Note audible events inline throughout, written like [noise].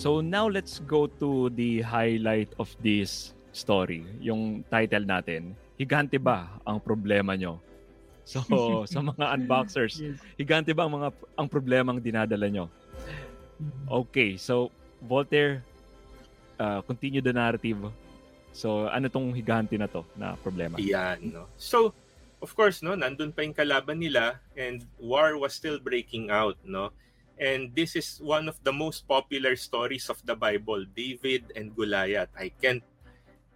So now let's go to the highlight of this story. Yung title natin, Higante ba ang problema nyo? So [laughs] sa mga unboxers, yes. higante ba ang mga ang problemang dinadala nyo? Okay, so Voltaire, uh, continue the narrative. So ano tong higante na to na problema? Yan, no. So of course, no, nandun pa yung kalaban nila and war was still breaking out, no. And this is one of the most popular stories of the Bible, David and Goliath. I can't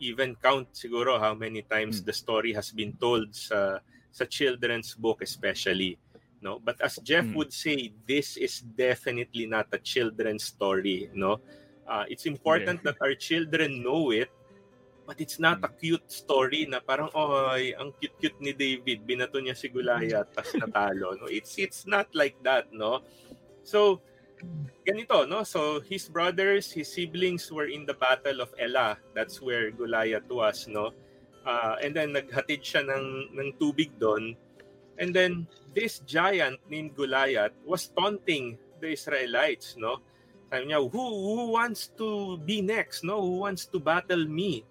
even count siguro how many times hmm. the story has been told sa sa children's book especially. No? But as Jeff hmm. would say, this is definitely not a children's story, no? Uh, it's important yeah. that our children know it but it's not a hmm. cute story na parang oy ang cute-cute ni David binato niya si Goliath tas natalo no it's it's not like that no So, ganito, no? So, his brothers, his siblings were in the Battle of Elah. That's where Goliath was, no? Uh, and then, naghatid siya ng, ng tubig doon. And then, this giant named Goliath was taunting the Israelites, no? Sabi niya, who, who wants to be next, no? Who wants to battle me?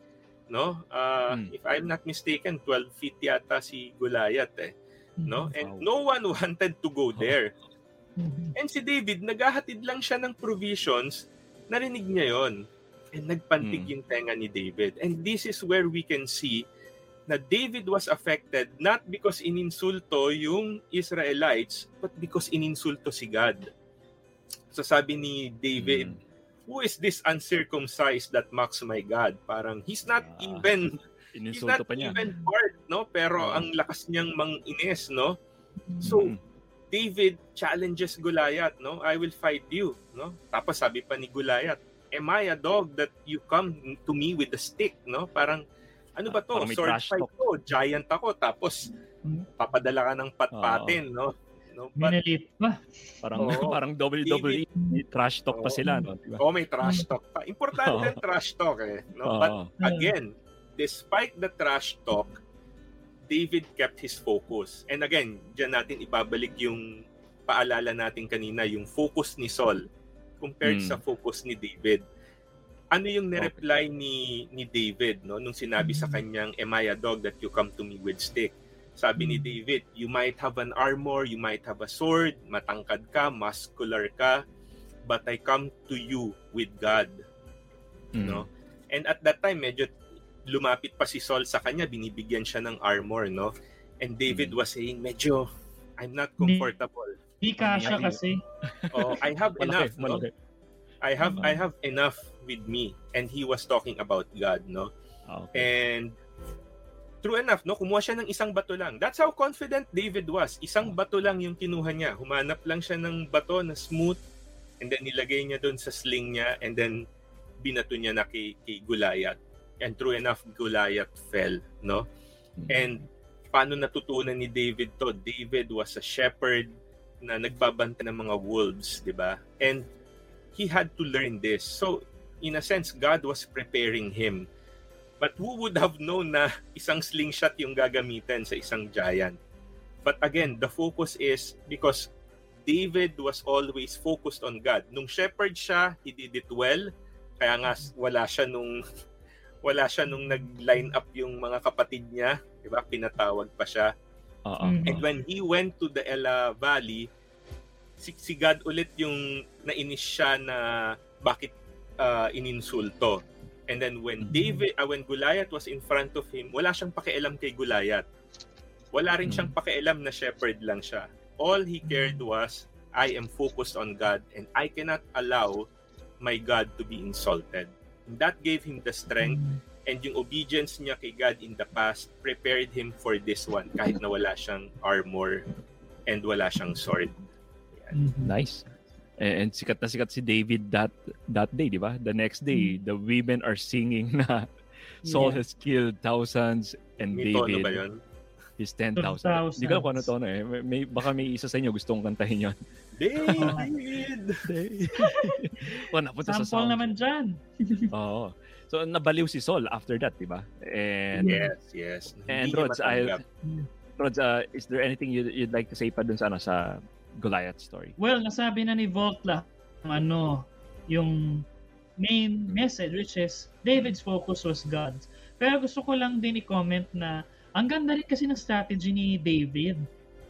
No? Uh, hmm. If I'm not mistaken, 12 feet yata si Goliath, eh. No? Hmm. And wow. no one [laughs] wanted to go there. Mm-hmm. And si David, naghahatid lang siya ng provisions, narinig niya yon And nagpantig mm. yung tenga ni David. And this is where we can see na David was affected not because ininsulto yung Israelites, but because ininsulto si God. So sabi ni David, mm. who is this uncircumcised that mocks my God? Parang he's not uh, even [laughs] he's not pa niya. even part, no? Pero uh, ang lakas niyang manginis, no? So, mm David challenges Goliath, no? I will fight you, no? Tapos sabi pa ni Goliath, am I a dog that you come to me with a stick, no? Parang ano ba to? Sword fight to, giant ako tapos papadala ka ng patpatin, uh, no? No, but, Minalit pa. Parang oh, [laughs] parang WWE trash talk oh, pa sila, no? Diba? Oh, may trash talk pa. Importante [laughs] oh. trash talk eh, no? Oh. But again, despite the trash talk, David kept his focus. And again, diyan natin ibabalik yung paalala natin kanina, yung focus ni Saul compared mm. sa focus ni David. Ano yung ni-reply okay. ni ni David no nung sinabi sa hmm. kanyang am I a dog that you come to me with stick? Sabi ni hmm. David, you might have an armor, you might have a sword, matangkad ka, muscular ka, but I come to you with God. Mm. No? And at that time medyo lumapit pa si Saul sa kanya, binibigyan siya ng armor, no? And David mm. was saying, medyo, I'm not comfortable. Di kasha kasi. [laughs] Oh, I have enough, no? I have I have enough with me. And he was talking about God, no? Ah, okay. And true enough, no, kumuha siya ng isang bato lang. That's how confident David was. Isang ah. bato lang yung kinuha niya. Humanap lang siya ng bato na smooth and then nilagay niya doon sa sling niya and then binato niya na kay, kay Goliath and true enough Goliath fell no mm-hmm. and paano natutunan ni David to David was a shepherd na nagbabanta ng mga wolves di ba and he had to learn this so in a sense God was preparing him but who would have known na isang slingshot yung gagamitin sa isang giant but again the focus is because David was always focused on God. Nung shepherd siya, he did it well. Kaya nga wala siya nung wala siya nung nag-line up yung mga kapatid niya, 'di ba? Pinatawag pa siya. Uh-huh. And when he went to the Ela Valley, si, si God ulit yung nainis siya na bakit uh, ininsulto. And then when mm-hmm. David, uh, when Goliath was in front of him, wala siyang pakialam kay Goliath. Wala rin siyang mm-hmm. pakialam na shepherd lang siya. All he cared was, I am focused on God and I cannot allow my God to be insulted. That gave him the strength mm-hmm. and yung obedience niya kay God in the past prepared him for this one kahit na wala siyang armor and wala siyang sword. Yan. Mm-hmm. Nice. And, and sikat na sikat si David that that day, di ba? The next day, Mm. the women are singing na [laughs] Saul Yeah. has killed thousands and May tono David ba yun? Is 10,000. Thousands. Hindi ko alam kung ano tono eh. May, may, baka may isa sa inyo gustong kantahin yun. [laughs] David! [laughs] o, napunta sa Sample sound. naman dyan. [laughs] Oo. So, nabaliw si Saul after that, di ba? And, yes, yes. and Rods, I. Rods, uh, is there anything you'd, you'd like to say pa dun sa, ano, sa Goliath story? Well, nasabi na ni Voltla ano, yung main message which is David's focus was God. Pero gusto ko lang din i-comment na ang ganda rin kasi ng strategy ni David.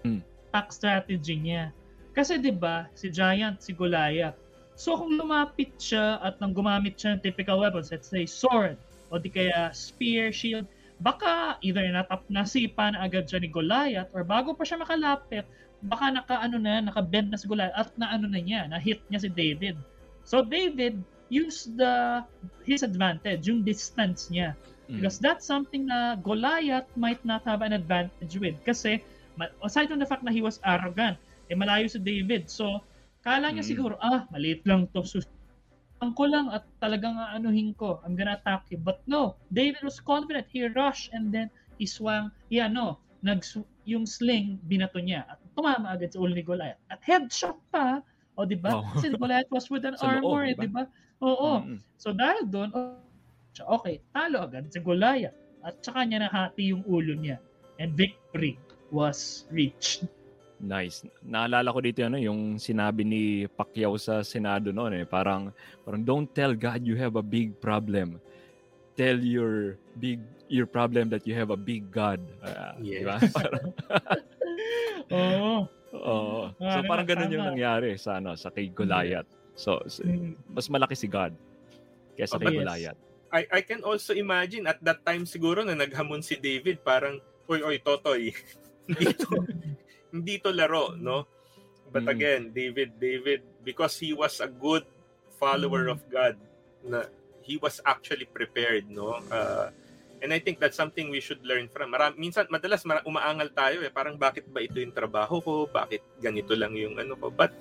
Hmm. Attack strategy niya. Kasi 'di ba, si Giant, si Goliath. So kung lumapit siya at nang gumamit siya ng typical weapons, let's say sword o di kaya spear, shield, baka either natap nasipa na agad siya ni Goliath or bago pa siya makalapit, baka naka ano na, naka-bend na si Goliath at na ano na niya, na hit niya si David. So David used the his advantage, yung distance niya. Mm. Because that's something na Goliath might not have an advantage with. Kasi, aside from the fact na he was arrogant, eh malayo si David. So, kala niya Mm. siguro, ah, maliit lang to. Ang ko lang at talagang aanuhin ko. I'm gonna attack him. But no, David was confident. He rushed and then he swung. He ano, nag yung sling binato niya at tumama agad sa ulo ni Goliath. At headshot pa. O, di ba? Oh. Kasi Goliath was with an [laughs] loob, armor, eh, di di ba? Oo. Mm. So dahil doon, oh, siya, okay, talo agad si Goliath. At saka niya nahati yung ulo niya. And victory was reached. Nice. Naalala ko dito ano, yung sinabi ni Pacquiao sa Senado noon eh, parang parang don't tell God you have a big problem. Tell your big your problem that you have a big God. Di ba? Yes. Parang, [laughs] Oo. oo. So Ah, parang ganun yung nangyari sa ano, sa kay Goliath. So, s- Mm. mas malaki si God kaysa Oh, kay yes. I, I can also imagine at that time siguro na naghamon si David parang, oy, oy, Totoy, [laughs] hindi to, hindi to laro, no? But Mm. again, David, David, because he was a good follower Mm. of God, na he was actually prepared, no? Uh, and I think that's something we should learn from. Maram, minsan, madalas mara, umaangal tayo eh, parang bakit ba ito yung trabaho ko? Bakit ganito lang yung ano ko? But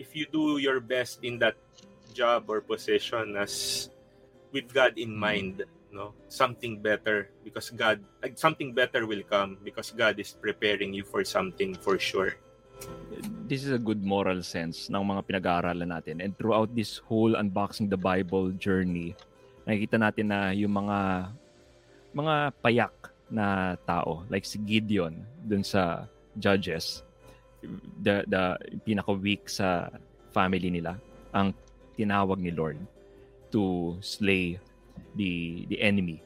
if you do your best in that job or position as with God in mind, no, something better because God, like, something better will come because God is preparing you for something for sure. This is a good moral sense ng mga pinag-aaralan natin. And throughout this whole unboxing the Bible journey, nakikita natin na yung mga mga payak na tao like si Gideon dun sa Judges the the pinaka weak sa family nila ang tinawag ni Lord to slay the the enemy.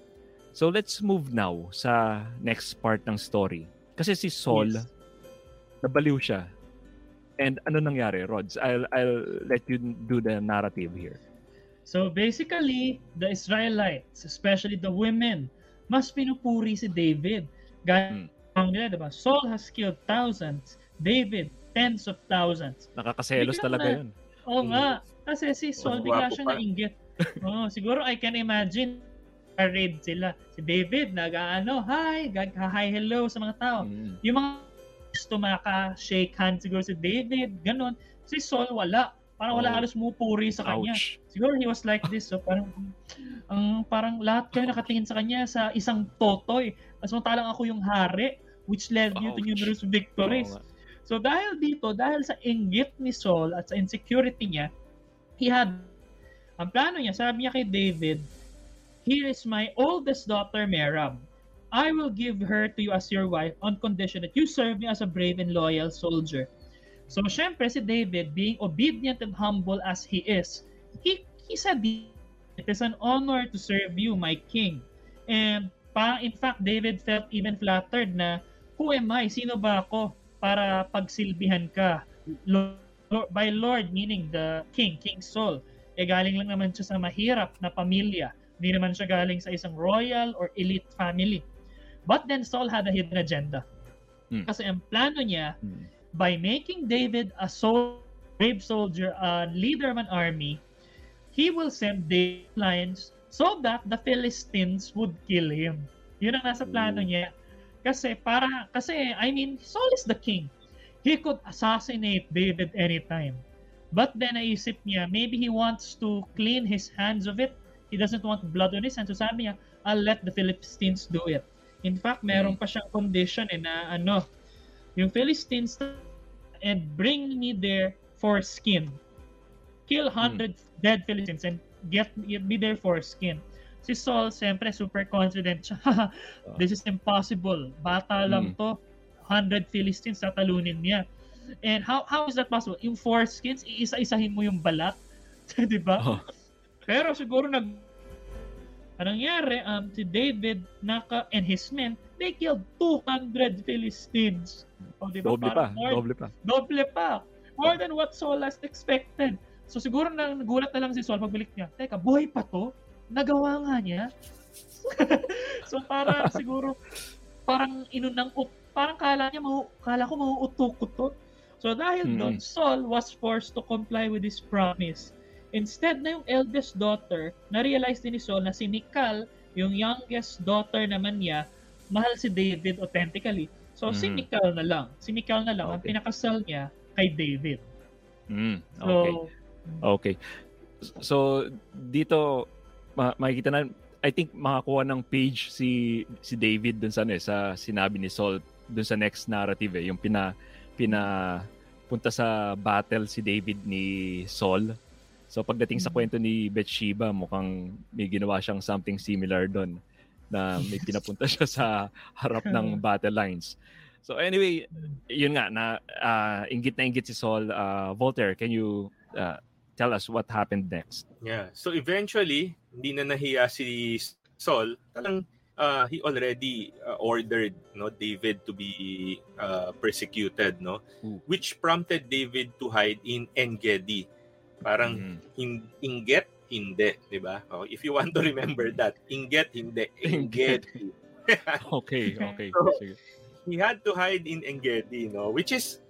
So let's move now sa next part ng story. Kasi si Saul Yes. nabaliw siya. And ano nangyari, Rods? I'll I'll let you do the narrative here. So basically, the Israelites, especially the women, mas pinupuri si David. Gaya Hmm. nila, diba? Saul has killed thousands. David, tens of thousands. Nakakaselos talaga na- 'yun. Oo nga. Kasi si Saul, Oh, bigla siya pa. nainggit. Oo, siguro I can imagine parade sila. Si David, nag-ano, hi, hi, hello sa mga tao. Mm. Yung mga tumaka, shake hand siguro si David, ganun. Si Saul, wala. Parang wala Oh. halos mupuri sa kanya. Ouch. Siguro he was like this. So parang, ang parang lahat kayo nakatingin sa kanya sa isang totoy. Samantalang ako yung hari, which led you to Ouch. numerous victories. Nga. So dahil dito, dahil sa inggit ni Saul at sa insecurity niya, he had, ang plano niya, sabi niya kay David, Here is my oldest daughter, Merab. I will give her to you as your wife on condition that you serve me as a brave and loyal soldier. So syempre si David, being obedient and humble as he is, he, he said, It is an honor to serve you, my king. And pa, in fact, David felt even flattered na, Who am I? Sino ba ako para pagsilbihan ka? Lord, by Lord, meaning the king, King Saul. Eh galing lang naman siya sa mahirap na pamilya. Hindi naman siya galing sa isang royal or elite family. But then Saul had a hidden agenda. Hmm. Kasi ang plano niya, Mm. by making David a sol- brave soldier, a leader of an army, he will send David lines so that the Philistines would kill him. Yun ang nasa plano Ooh. niya. Kasi para kasi I mean, Saul is the king. He could assassinate David anytime. But then naisip niya, maybe he wants to clean his hands of it. He doesn't want blood on his hands. So sabi niya, I'll let the Philistines do it. In fact, meron pa siyang condition eh, na ano, yung Philistines and bring me their foreskin. Kill 100 hmm. dead Philistines and get, get me their foreskin. Si Saul, siyempre, super confident siya. [laughs] This is impossible. Bata lang hmm. to. 100 Philistines, tatalunin niya. And how how is that possible? Yung foreskins, iisa-isahin mo yung balat. [laughs] 'Di ba? Oh. Pero siguro nag Anong nangyari, um, si David naka, and his men, they killed 200 Philistines. O, di ba? Doble pa, more, doble pa. Doble pa. More than what Saul has expected. So siguro na nagulat na lang si Saul pagbalik niya. Teka, buhay pa to? Nagawa nga niya? [laughs] so para siguro parang inunang parang kala niya mahu, kala ko mauutok ko to. So dahil mm-hmm. doon, Saul was forced to comply with his promise. Instead na yung eldest daughter, na-realize din ni Saul na si Michal, yung youngest daughter naman niya, mahal si David authentically. So mm-hmm. si Michal na lang. Si Michal na lang okay. ang pinakasal niya kay David. Mm, okay. So, okay. So dito ma- makikita na I think makakuha ng page si si David dun sa ano, eh, sa sinabi ni Saul dun sa next narrative eh, yung pina pina punta sa battle si David ni Saul. So pagdating sa mm-hmm. kwento ni Bathsheba, mukhang may ginawa siyang something similar doon na may pinapunta siya sa harap [laughs] ng battle lines. So anyway, yun nga na uh, inggit na inggit si Saul. Uh, Voltaire, can you uh, tell us what happened next? Yeah. So eventually, hindi na nahiya si Saul. Talang uh, he already uh, ordered no David to be uh, persecuted no? Ooh. which prompted David to hide in Engedi. Parang mm. in, inget hindi di ba? Oh, if you want to remember that inget hindi Engedi. [laughs] Okay okay. So, he had to hide in Engedi no? Which is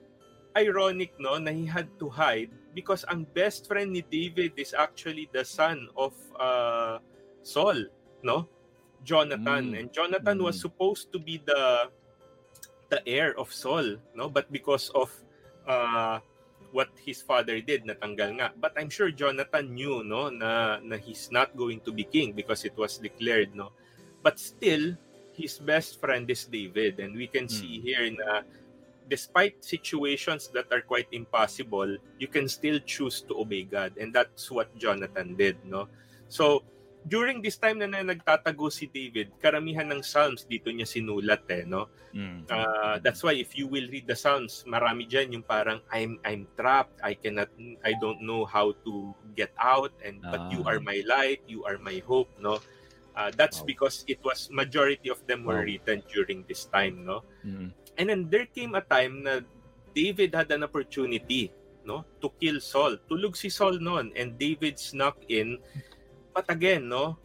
ironic no? Na he had to hide because ang best friend ni David is actually the son of uh, Saul no Jonathan. Mm. and Jonathan mm. was supposed to be the the heir of Saul no? But because of uh, what his father did natanggal nga. But I'm sure Jonathan knew no? Na na he's not going to be king because it was declared no? But still his best friend is David. And we can mm. see here na despite situations that are quite impossible you can still choose to obey God. And that's what Jonathan did no? So during this time na, na nagtatago si David, karamihan ng Psalms dito niya sinulat eh, no? Mm. Uh, that's why if you will read the Psalms, marami diyan yung parang I'm I'm trapped, I cannot I don't know how to get out and uh. but you are ah. my light, you are my hope, no? Uh, that's wow. because it was majority of them were wow. written during this time, no? Mm. And then there came a time na David had an opportunity, no, to kill Saul. Tulog si Saul noon and David snuck in But again, no,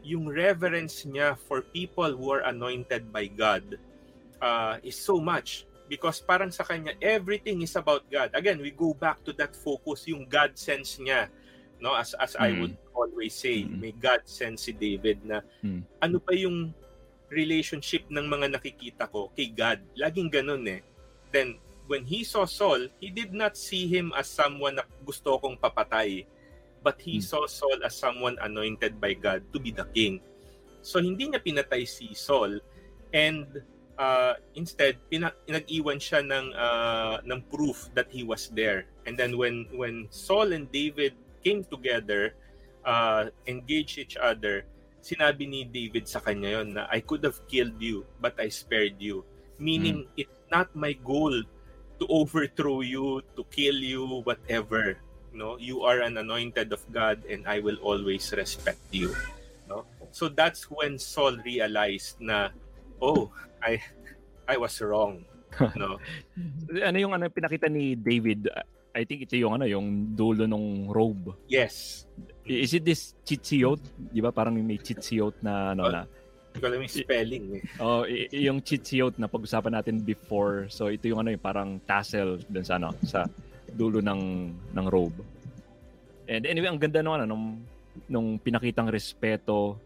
yung reverence niya for people who are anointed by God uh, is so much because parang sa kanya everything is about God. Again, we go back to that focus, yung God sense niya. No, as as mm. I would always say, mm. may God sense si David na mm. ano pa yung relationship ng mga nakikita ko kay God. Laging ganun eh. Then when he saw Saul, he did not see him as someone na gusto kong papatay but he hmm. saw Saul as someone anointed by God to be the king. So hindi niya pinatay si Saul and uh, instead pina- nag-iwan siya ng uh, ng proof that he was there. And then when when Saul and David came together, uh, engaged each other, sinabi ni David sa kanya yon na I could have killed you but I spared you. Meaning mm. it's not my goal to overthrow you, to kill you, whatever no? You are an anointed of God and I will always respect you no? So that's when Saul realized na oh I I was wrong [laughs] no? Ano yung ano pinakita ni David? I think ito yung ano yung dulo ng robe. Yes. Is it this chitsiot di ba? Parang may chitsiot na ano oh, na. hindi ko alam yung spelling eh. Oh, y- yung chitsiot na pag-usapan natin before. So ito yung ano yung parang tassel dun sa ano sa dulo ng ng robe. And anyway, ang ganda nung ano nung nung pinakitang respeto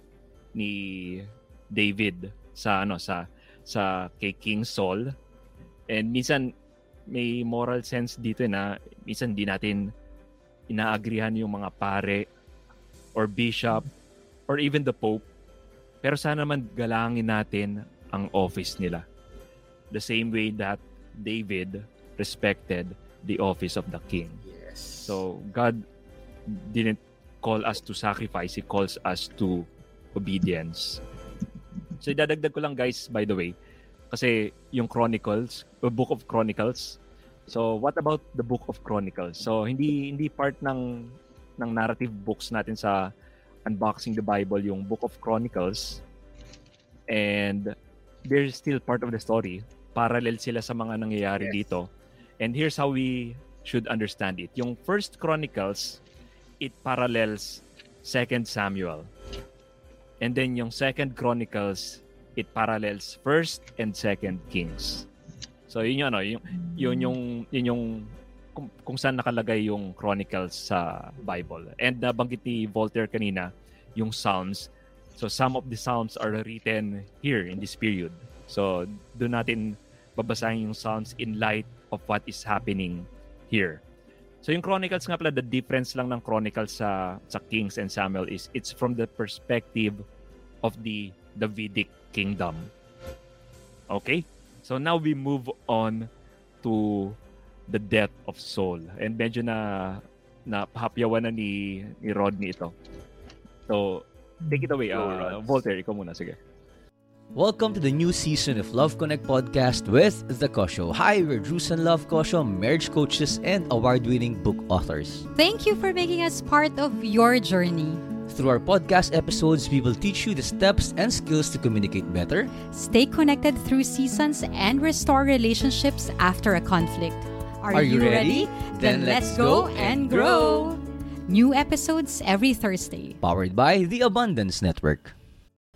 ni David sa ano sa sa kay King Saul. And minsan may moral sense dito eh, na minsan di natin inaagrihan yung mga pare or bishop or even the pope. Pero sana naman galangin natin ang office nila. The same way that David respected the office of the king. Yes. So God didn't call us to sacrifice, He calls us to obedience. So idadagdag ko lang guys, by the way, kasi yung Chronicles, the Book of Chronicles. So what about the Book of Chronicles? So hindi hindi part ng ng narrative books natin sa unboxing the Bible yung Book of Chronicles. And they're still part of the story. Parallel sila sa mga nangyayari Yes. dito. And here's how we should understand it. Yung First Chronicles, it parallels Second Samuel. And then yung Second Chronicles, it parallels First and Second Kings. So yun yung ano, yung yun yung yun yung kung, kung saan nakalagay yung Chronicles sa Bible. And nabanggit ni Voltaire kanina yung Psalms. So some of the Psalms are written here in this period. So doon natin babasahin yung Psalms in light of what is happening here. So yung Chronicles nga pala, the difference lang ng Chronicles sa sa Kings and Samuel is it's from the perspective of the Davidic kingdom. Okay? So now we move on to the death of Saul. And medyo na napahapyawan na ni, ni Rodney ito. So, take it away. Uh. Voltaire, ikaw muna. Sige. Welcome to the new season of Love Connect podcast with The Kosho. Hi, we're Drews and Love Kosho, marriage coaches and award-winning book authors. Thank you for making us part of your journey. Through our podcast episodes, we will teach you the steps and skills to communicate better, Stay connected through seasons and restore relationships after a conflict. Are you ready? Then let's go and grow. New episodes every Thursday. powered by the Abundance Network.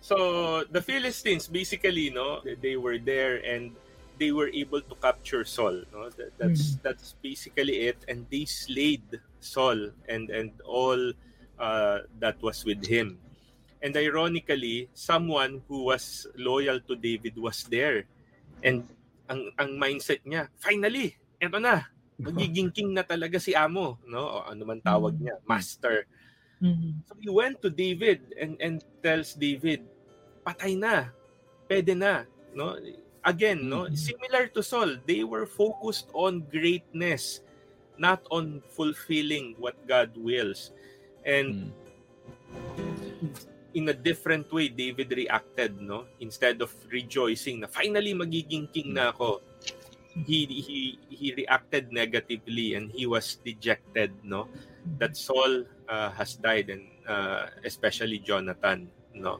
So the Philistines basically, no, they- were there and they were able to capture Saul. No, That- that's that's basically it, and they slayed Saul and and all uh, that was with him. And ironically, someone who was loyal to David was there, and ang ang mindset niya, finally, eto na, [laughs] magiging king na talaga si Amo, no? O ano man tawag niya, master. Mhm. So he went to David and and tells David, patay na. Pwede na, no? Again, no, Mhm. similar to Saul, they were focused on greatness, not on fulfilling what God wills. And Mm. in a different way David reacted, no? Instead of rejoicing na finally magiging king na ako, he he he reacted negatively and he was dejected, no? That Saul uh, has died and uh, especially Jonathan, no?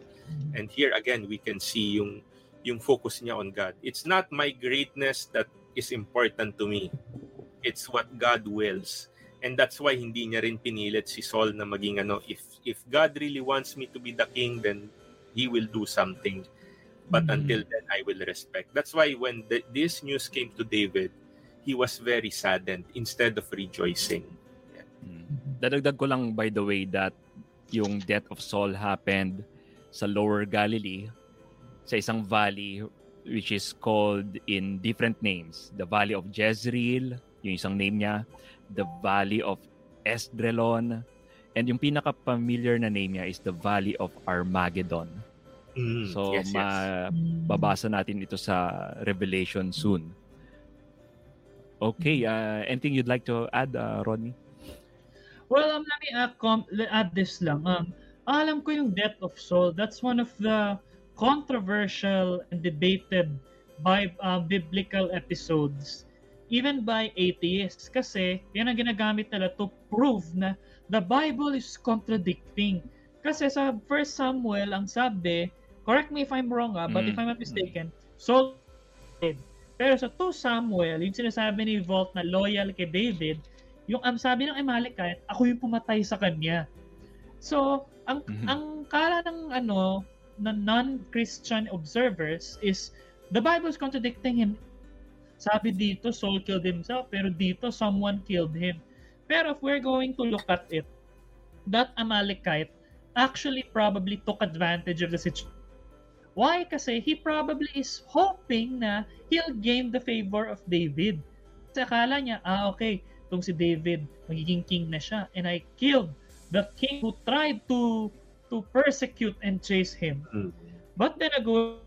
And here again we can see yung yung focus niya on God. It's not my greatness that is important to me. It's what God wills. And that's why hindi niya rin pinilit si Saul na maging ano, if if God really wants me to be the king, then he will do something. But Mhm. until then, I will respect. That's why when the, this news came to David, he was very saddened instead of rejoicing. Mm. Dadagdag ko lang by the way that yung death of Saul happened sa Lower Galilee sa isang valley which is called in different names. The Valley of Jezreel, yung isang name niya, the Valley of Esdrelon, and yung pinaka-familiar na name niya is the Valley of Armageddon. So, yes, yes. mababasa natin ito sa Revelation soon. Okay, uh, anything you'd like to add, uh, Rodney? Well, um, let me add, com- add this lang. Um, alam ko yung Death of Saul. That's one of the controversial and debated by um, biblical episodes even by atheists kasi yan ang ginagamit nila to prove na the Bible is contradicting. Kasi sa 1 Samuel, ang sabi, correct me if I'm wrong ah, but Mm. if I'm not mistaken, Saul dead. Pero sa 2 Samuel, yung sinasabi ni Volt na loyal kay David, yung ang sabi ng Amalekite, ako yung pumatay sa kanya. So, ang Mhm. ang kala ng ano na non-Christian observers is the Bible is contradicting him. Sabi dito, Saul killed himself, pero dito, someone killed him. Pero if we're going to look at it, that Amalekite actually probably took advantage of the situation. Why? Kasi he probably is hoping na he'll gain the favor of David. Kasi akala niya, ah okay, tong si David, magiging king na siya. And I killed the king who tried to to persecute and chase him. Mm. But then ago,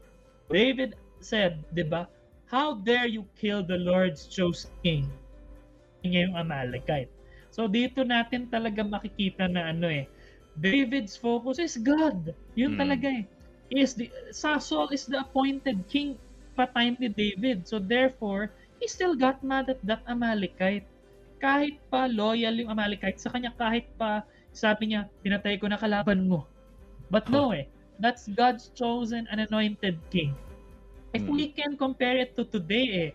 David said, di ba, How dare you kill the Lord's chosen king? Niya yung Amalekite. So dito natin talaga makikita na ano eh, David's focus is God. Yun Mm. talaga eh. Is the, Saul is the appointed king pa time ni David. So therefore, he still got mad at that Amalekite. Kahit pa loyal yung Amalekite sa kanya, kahit pa sabi niya, pinatay ko na kalaban mo. But no eh. That's God's chosen and anointed king. If Hmm. we can compare it to today eh,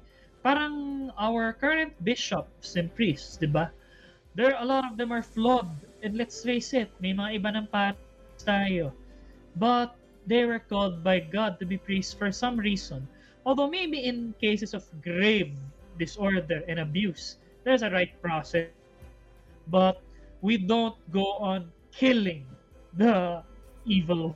parang our current bishops and priests, di ba? There a lot of them are flawed. And let's face it, may mga iba ng patas tayo. But they were called by God to be priests for some reason. Although maybe in cases of grave disorder and abuse, there's a right process. But we don't go on killing the evil.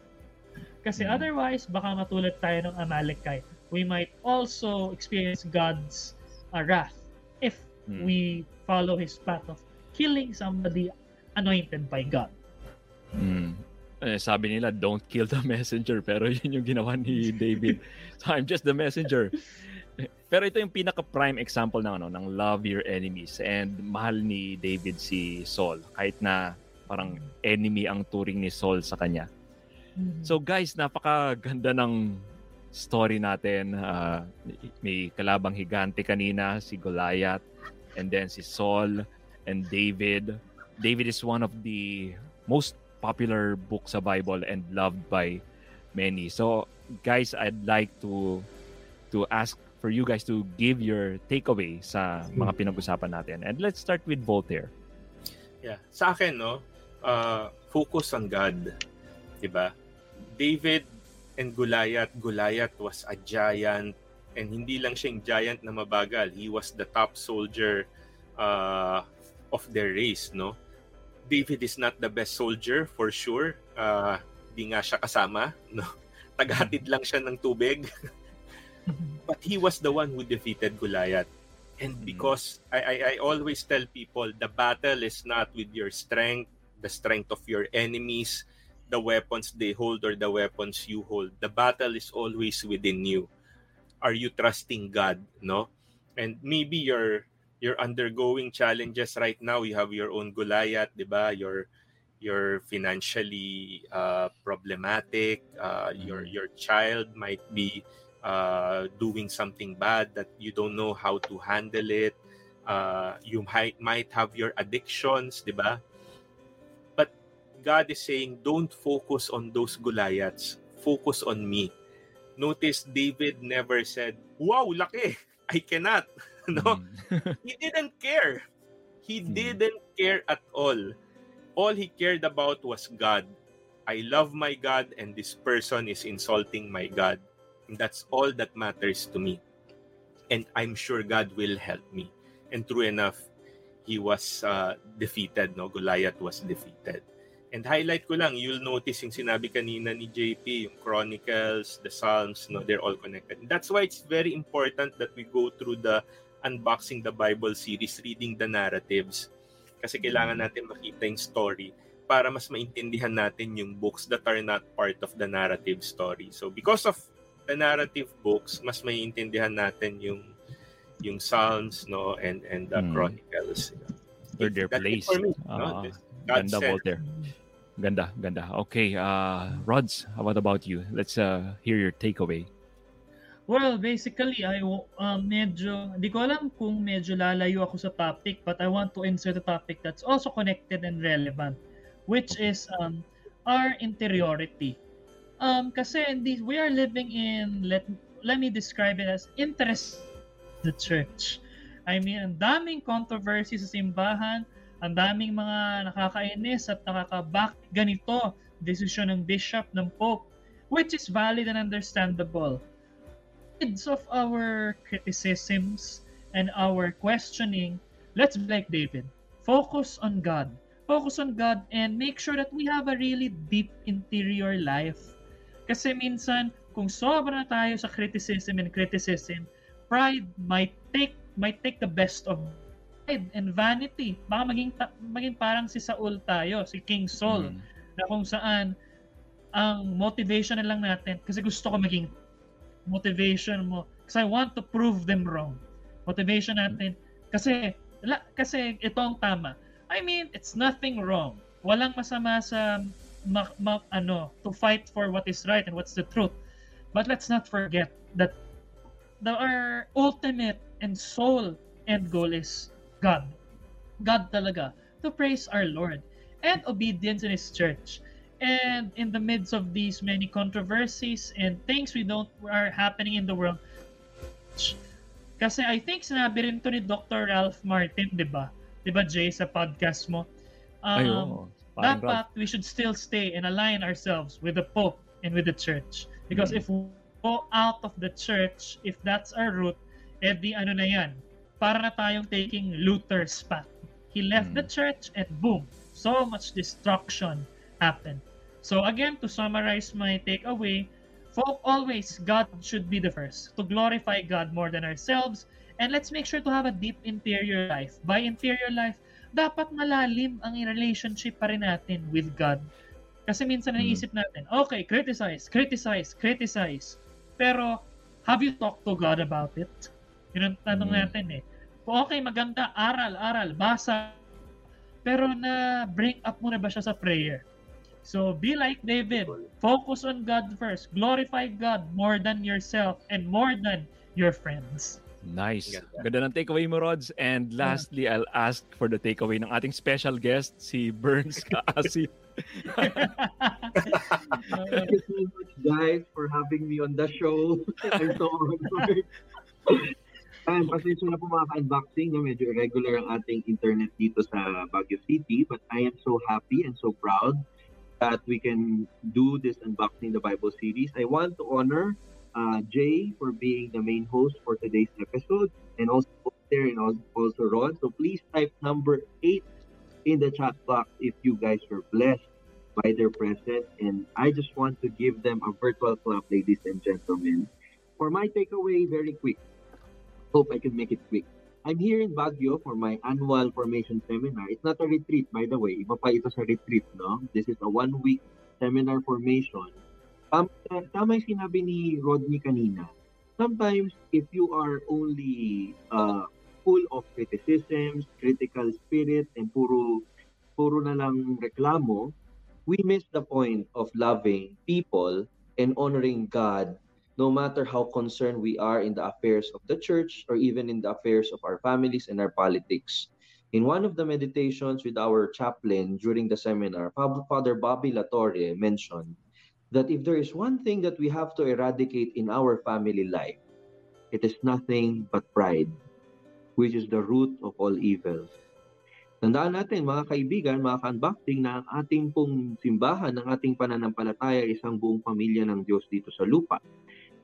Kasi Mm. otherwise, baka matulad tayo ng Amalekite. We might also experience God's uh, wrath if Mm. we follow His path of killing somebody anointed by God. Mm. Eh, sabi nila, don't kill the [laughs] messenger. Pero yun yung ginawa ni David. [laughs] so, I'm just the messenger. Pero ito yung pinaka-prime example ng, ano, ng love your enemies. And mahal ni David si Saul. Kahit na parang enemy ang turing ni Saul sa kanya. So guys, napakaganda ng story natin. Ah, may kalabang higante kanina, si Goliath. And then si Saul and David. David is one of the most popular books sa Bible and loved by many. So guys, I'd like to to ask for you guys to give your takeaway sa mga pinag-usapan natin. And let's start with Voltaire. Yeah. Sa akin, no, uh, focus on God. Diba? David and Goliath, Goliath was a giant and hindi lang siyang giant na mabagal. He was the top soldier uh, of their race, no? David is not the best soldier for sure. Uh, di nga siya kasama, no? [laughs] Tagahatid lang siya ng tubig. [laughs] But he was the one who defeated Goliath. And because I, I, I always tell people the battle is not with your strength, the strength of your enemies, the weapons they hold or the weapons you hold. The battle is always within you. Are you trusting God, no? And maybe you're you're undergoing challenges right now. You have your own Goliath, 'di ba? You're you're financially uh, problematic. Uh, your your child might be uh, doing something bad that you don't know how to handle it. Uh, you might might have your addictions, 'di ba? But God is saying, don't focus on those Goliaths. Focus on me. Notice David never said, "Wow, laki! [laughs] I cannot." [laughs] no, Mm. [laughs] he didn't care. He Hmm. didn't care at all. All he cared about was God. I love my God, and this person is insulting my God. That's all that matters to me. And I'm sure God will help me. And true enough, he was uh, defeated. No, Goliath was defeated. And highlight ko lang, you'll notice yung sinabi kanina ni JP, yung Chronicles, the Psalms, no, they're all connected. That's why it's very important that we go through the Unboxing the Bible series, reading the narratives. Kasi kailangan natin makita yung story para mas maintindihan natin yung books that are not part of the narrative story. So because of the narrative books, mas maiintindihan natin yung yung Psalms no and and the Hmm. Chronicles. Where they're That's it placed. for me, Ah, no? God ganda, said, Voltaire. Ganda, ganda. Okay, uh, Rods, how about you? Let's uh, hear your takeaway. Well, basically, I w- uh, medyo, di ko alam kung medyo lalayo ako sa topic, but I want to insert a topic that's also connected and relevant, which is um, our interiority. Um, kasi this, we are living in, let, let me describe it as interest the church. I mean, ang daming controversy sa simbahan, ang daming mga nakakainis at nakakabak ganito, desisyon ng bishop, ng pope, which is valid and understandable midst of our criticisms and our questioning, let's be like David. Focus on God. Focus on God and make sure that we have a really deep interior life. Kasi minsan, kung sobra tayo sa criticism and criticism, pride might take might take the best of pride and vanity. Baka maging, maging parang si Saul tayo, si King Saul, Mm. na kung saan ang motivation na lang natin, kasi gusto ko maging motivation mo, kasi I want to prove them wrong. Motivation natin, kasi, la, kasi ito ang tama. I mean, it's nothing wrong. Walang masama sa ma, ma, ano, to fight for what is right and what's the truth. But let's not forget that the, our ultimate and soul end goal is God. God talaga. To praise our Lord. And obedience in His church. And in the midst of these many controversies and things we don't are happening in the world, kasi I think sinabi rin to ni Dr. Ralph Martin, di ba? Di ba, Jay, sa podcast mo? Um, Ay. Dapat we should still stay and align ourselves with the Pope and with the Church. Because Mm. if we go out of the Church, if that's our route, eh di ano na yan, para na tayong taking Luther's path. He left Mm. the Church and boom, so much destruction happened. So again, to summarize my takeaway, folk always God should be the first to glorify God more than ourselves and let's make sure to have a deep interior life. By interior life, dapat malalim ang relationship pa rin natin with God. Kasi minsan Mm. naisip natin, okay, criticize, criticize, criticize. Pero, have you talked to God about it? Yun ang tanong Mm. natin eh. Okay, maganda, aral, aral, basa. Pero na bring up mo na ba siya sa prayer? So be like David. Focus on God first. Glorify God more than yourself and more than your friends. Nice. Ganda. Ganda ng takeaway mo, Rods. And lastly, I'll ask for the takeaway ng ating special guest, si Burns [laughs] Kaasi. Thank you so much, guys, for having me on the show. [laughs] I'm so honored. And pasensya na po mga ka-unboxing, no? medyo irregular ang ating internet dito sa Baguio City. But I am so happy and so proud that we can do this Unboxing the Bible series. I want to honor uh, Jay for being the main host for today's episode and also there and also, Rod. So please type number eight in the chat box if you guys were blessed by their presence. And I just want to give them a virtual clap, ladies and gentlemen. For my takeaway, very quick. Hope I can make it quick. I'm here in Baguio for my annual formation seminar. It's not a retreat, by the way. Iba pa ito sa retreat, no? This is a one-week seminar formation. Um, tama yung sinabi ni Rodney kanina. Sometimes, if you are only uh, full of criticisms, critical spirit, and puro, puro na lang reklamo, we miss the point of loving people and honoring God no matter how concerned we are in the affairs of the church or even in the affairs of our families and our politics. In one of the meditations with our chaplain during the seminar, Father Bobby Latorre mentioned that if there is one thing that we have to eradicate in our family life, it is nothing but pride, which is the root of all evil. Tandaan natin mga kaibigan, mga ka-unboxing na ang ating pong simbahan, ng ating pananampalataya ay isang buong pamilya ng Diyos dito sa lupa.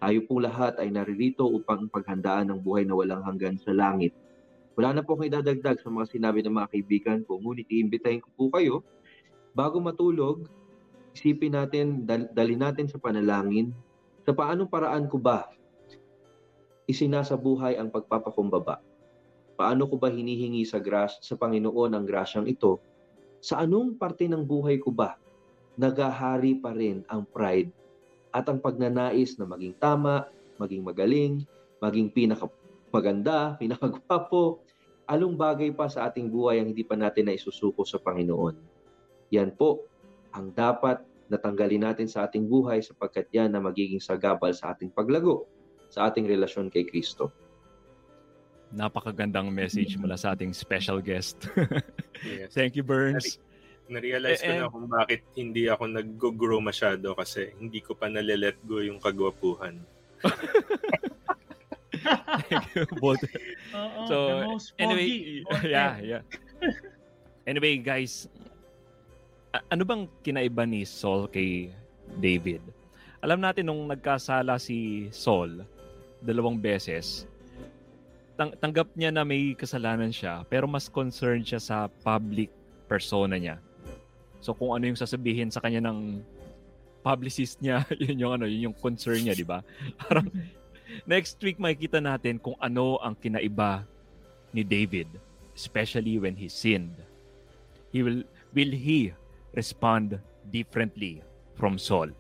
Tayo pong lahat ay naririto upang paghandaan ng buhay na walang hanggan sa langit. Wala na po akong idadagdag sa mga sinabi ng mga kaibigan ko, ngunit iimbitahin ko po kayo, bago matulog, isipin natin, dal- dali natin sa panalangin, sa paanong paraan ko ba isinasa buhay ang pagpapakumbaba? Paano ko ba hinihingi sa gras sa Panginoon ang grasyang ito? Sa anong parte ng buhay ko ba nagahari pa rin ang pride at ang pagnanais na maging tama, maging magaling, maging pinakamaganda, [laughs] pinakagwapo, along bagay pa sa ating buhay ang hindi pa natin na isusuko sa Panginoon. Yan po ang dapat natanggalin natin sa ating buhay sapagkat yan na magiging sagabal sa ating paglago, sa ating relasyon kay Kristo. Napakagandang message mula sa ating special guest. Yes. [laughs] Thank you, Burns. Na-realize ko na kung bakit hindi ako nag-grow masyado kasi hindi ko pa nale-let go yung kagwapuhan. Thank you, both. [laughs] Oo, So, the most Anyway, [laughs] yeah, yeah. Anyway, guys, ano bang kinaiba ni Saul kay David? Alam natin nung nagkasala si Saul dalawang beses, tang- tanggap niya na may kasalanan siya, pero mas concerned siya sa public persona niya. So kung ano yung sasabihin sa kanya ng publicist niya, [laughs] yun yung ano, yun yung concern niya, di ba? [laughs] Parang next week makikita natin kung ano ang kinaiba ni David especially when he sinned. He will will he respond differently from Saul?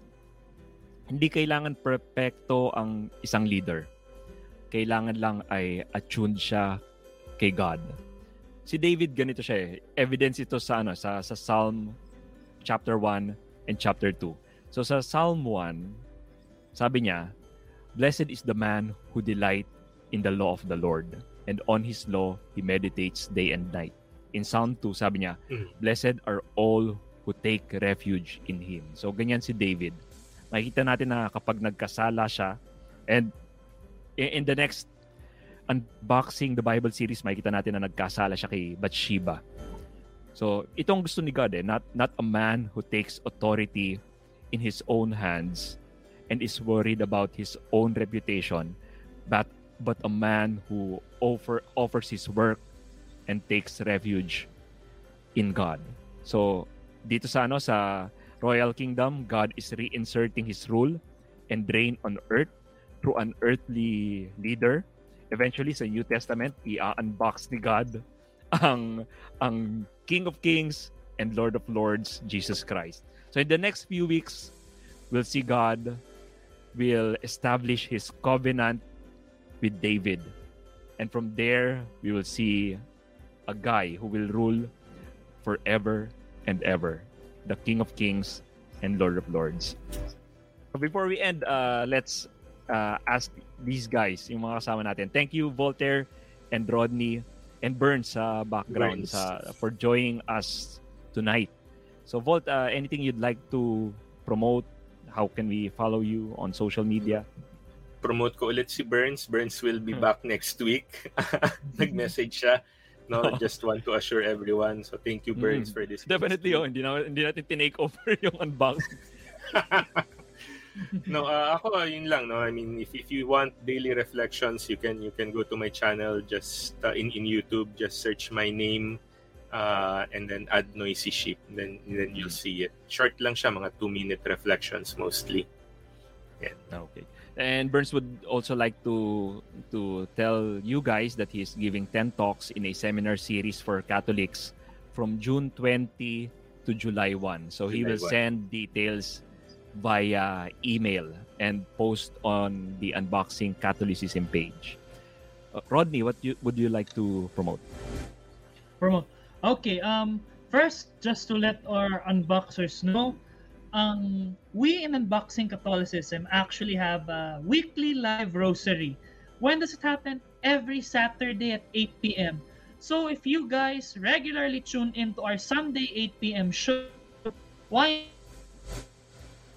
Hindi kailangan perpekto ang isang leader. Kailangan lang ay attuned siya kay God. Si David ganito siya eh. Evidence ito sa ano sa sa Psalm chapter 1 and chapter 2. So sa Psalm 1, sabi niya, Blessed is the man who delight in the law of the Lord, and on his law he meditates day and night. In Psalm 2, sabi niya, Mm. Blessed are all who take refuge in him. So ganyan si David. Makikita natin na kapag nagkasala siya, and in, the next unboxing the Bible series, makikita natin na nagkasala siya kay Bathsheba. So, itong gusto ni God eh, not, not a man who takes authority in his own hands and is worried about his own reputation, but but a man who offer offers his work and takes refuge in God. So, dito sa ano sa Royal Kingdom, God is reinserting his rule and reign on earth through an earthly leader. Eventually sa New Testament, i-unbox ni God ang ang King of Kings and Lord of Lords, Jesus Christ. So in the next few weeks, we'll see God will establish his covenant with David. And from there, we will see a guy who will rule forever and ever, the King of Kings and Lord of Lords. So before we end, uh, let's uh, ask these guys, yung mga kasama natin. Thank you, Voltaire and Rodney and Burns sa background Burns. sa for joining us tonight. So Volt, uh, anything you'd like to promote? How can we follow you on social media? promote ko ulit si Burns. Burns will be Hmm. back next week. [laughs] Nag-message siya. No, [laughs] just want to assure everyone. So thank you Burns Mm. for this. Definitely, oh, hindi, na, hindi natin tinake over [laughs] yung unboxing. [laughs] no, uh, ako yun lang no. I mean, if, if you want daily reflections, you can you can go to my channel just uh, in in YouTube, just search my name uh, and then add noisy sheep. Then then you'll see it. Short lang siya, mga 2 minute reflections mostly. Okay. And Burns would also like to to tell you guys that he's giving 10 talks in a seminar series for Catholics from June 20 to July 1. So he will 1. send details via email and post on the Unboxing Catholicism page. Uh, Rodney, what you, would you like to promote? promote. Okay, um, first, just to let our unboxers know, we in Unboxing Catholicism actually have a weekly live rosary. When does it happen? Every Saturday at 8 p.m. So if you guys regularly tune into our Sunday 8 p.m. show, why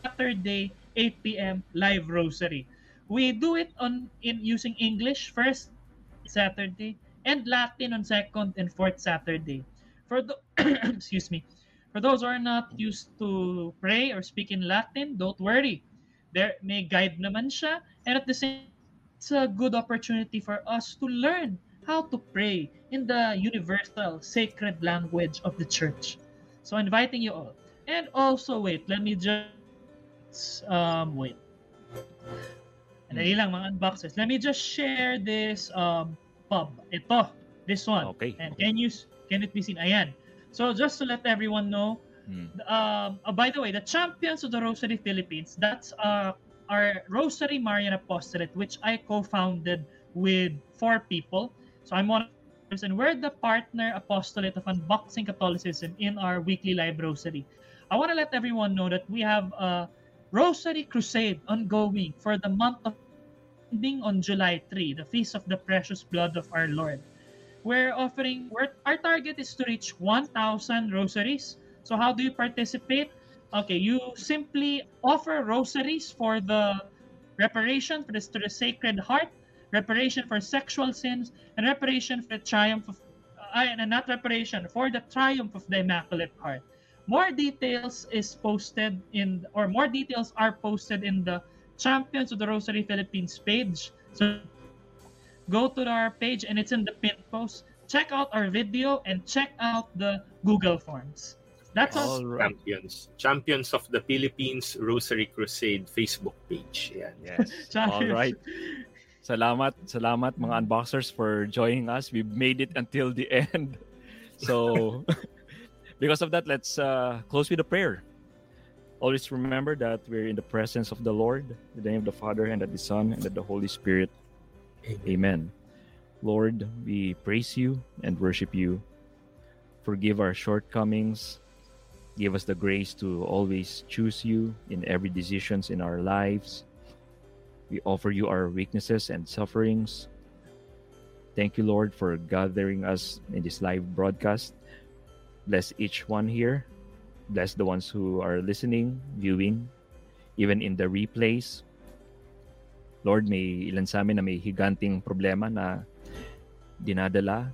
Saturday 8 p.m. live rosary? We do it on in using English first Saturday and Latin on second and fourth Saturday. For the [clears throat] excuse me, for those who are not used to pray or speak in Latin, don't worry. There may guide naman siya, and at the same it's a good opportunity for us to learn how to pray in the universal sacred language of the church. So inviting you all. And also wait, let me just um wait. Dali lang mga unboxers. Let me just share this um pub. Ito, this one. Okay. And can you can it be seen? Ayan. So just to let everyone know, um, uh, by the way, the champions of the Rosary Philippines, that's uh, our Rosary Marian Apostolate, which I co-founded with four people. So I'm one and we're the partner apostolate of Unboxing Catholicism in our weekly live rosary. I want to let everyone know that we have a Rosary Crusade ongoing for the month of ending on July 3, the Feast of the Precious Blood of our Lord. We're offering, we're, our target is to reach 1,000 rosaries. So how do you participate? Okay, you simply offer rosaries for the reparation for the, to the Sacred Heart, reparation for sexual sins, and reparation for the triumph of, uh, and not reparation, for the triumph of the Immaculate Heart. More details is posted in, or more details are posted in the Champions of the Rosary Philippines page. So go to our page and it's in the pinned post. Check out our video and check out the Google Forms. That's all. All right. Champions. Champions of the Philippines Rosary Crusade Facebook page. Yan. Yes. [laughs] [laughs] All right. Salamat, salamat mga unboxers for joining us. We made it until the end. So, [laughs] because of that, let's uh, close with a prayer. Always remember that we're in the presence of the Lord, in the name of the Father, and of the Son, and of the Holy Spirit. Amen. Lord, we praise you and worship you. Forgive our shortcomings. Give us the grace to always choose you in every decisions in our lives. We offer you our weaknesses and sufferings. Thank you, Lord, for gathering us in this live broadcast. Bless each one here. Bless the ones who are listening, viewing, even in the replays. Lord, may ilan sa amin na may higanting problema na dinadala.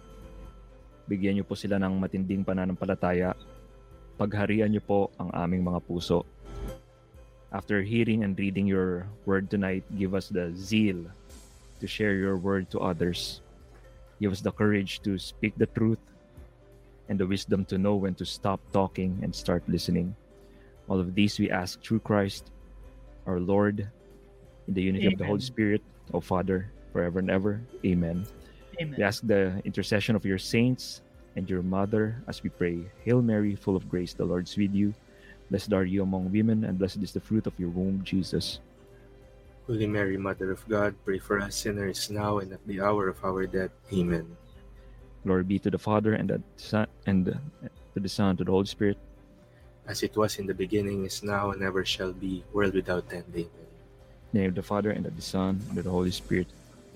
Bigyan niyo po sila ng matinding pananampalataya. Pagharian niyo po ang aming mga puso. After hearing and reading your word tonight, give us the zeal to share your word to others. Give us the courage to speak the truth and the wisdom to know when to stop talking and start listening. All of these we ask through Christ, our Lord, in the unity of the Holy Spirit, O Father, forever and ever. Amen. Amen. We ask the intercession of your saints and your mother as we pray. Hail Mary, full of grace, the Lord's with you. Blessed are you among women, and blessed is the fruit of your womb, Jesus. Holy Mary, Mother of God, pray for us sinners now and at the hour of our death. Amen. Glory be to the Father and the Son and the, to the Son to the Holy Spirit. As it was in the beginning, is now, and ever shall be, world without end. Amen. Name of the Father and of the Son and of the Holy Spirit.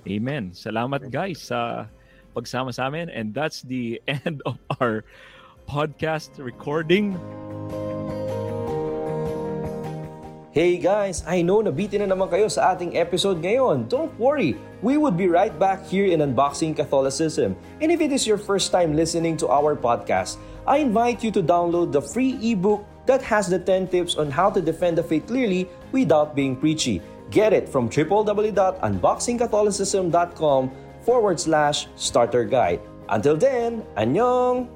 Amen. Salamat guys sa pagsama sa amin and that's the [laughs] end of our podcast recording. Hey guys, I know nabitin na naman kayo sa ating episode ngayon. Don't worry, we would be right back here in Unboxing Catholicism. And if it is your first time listening to our podcast, I invite you to download the free ebook that has the 10 tips on how to defend the faith clearly without being preachy. Get it from www.unboxingcatholicism.com forward slash starter guide. Until then, annyeong!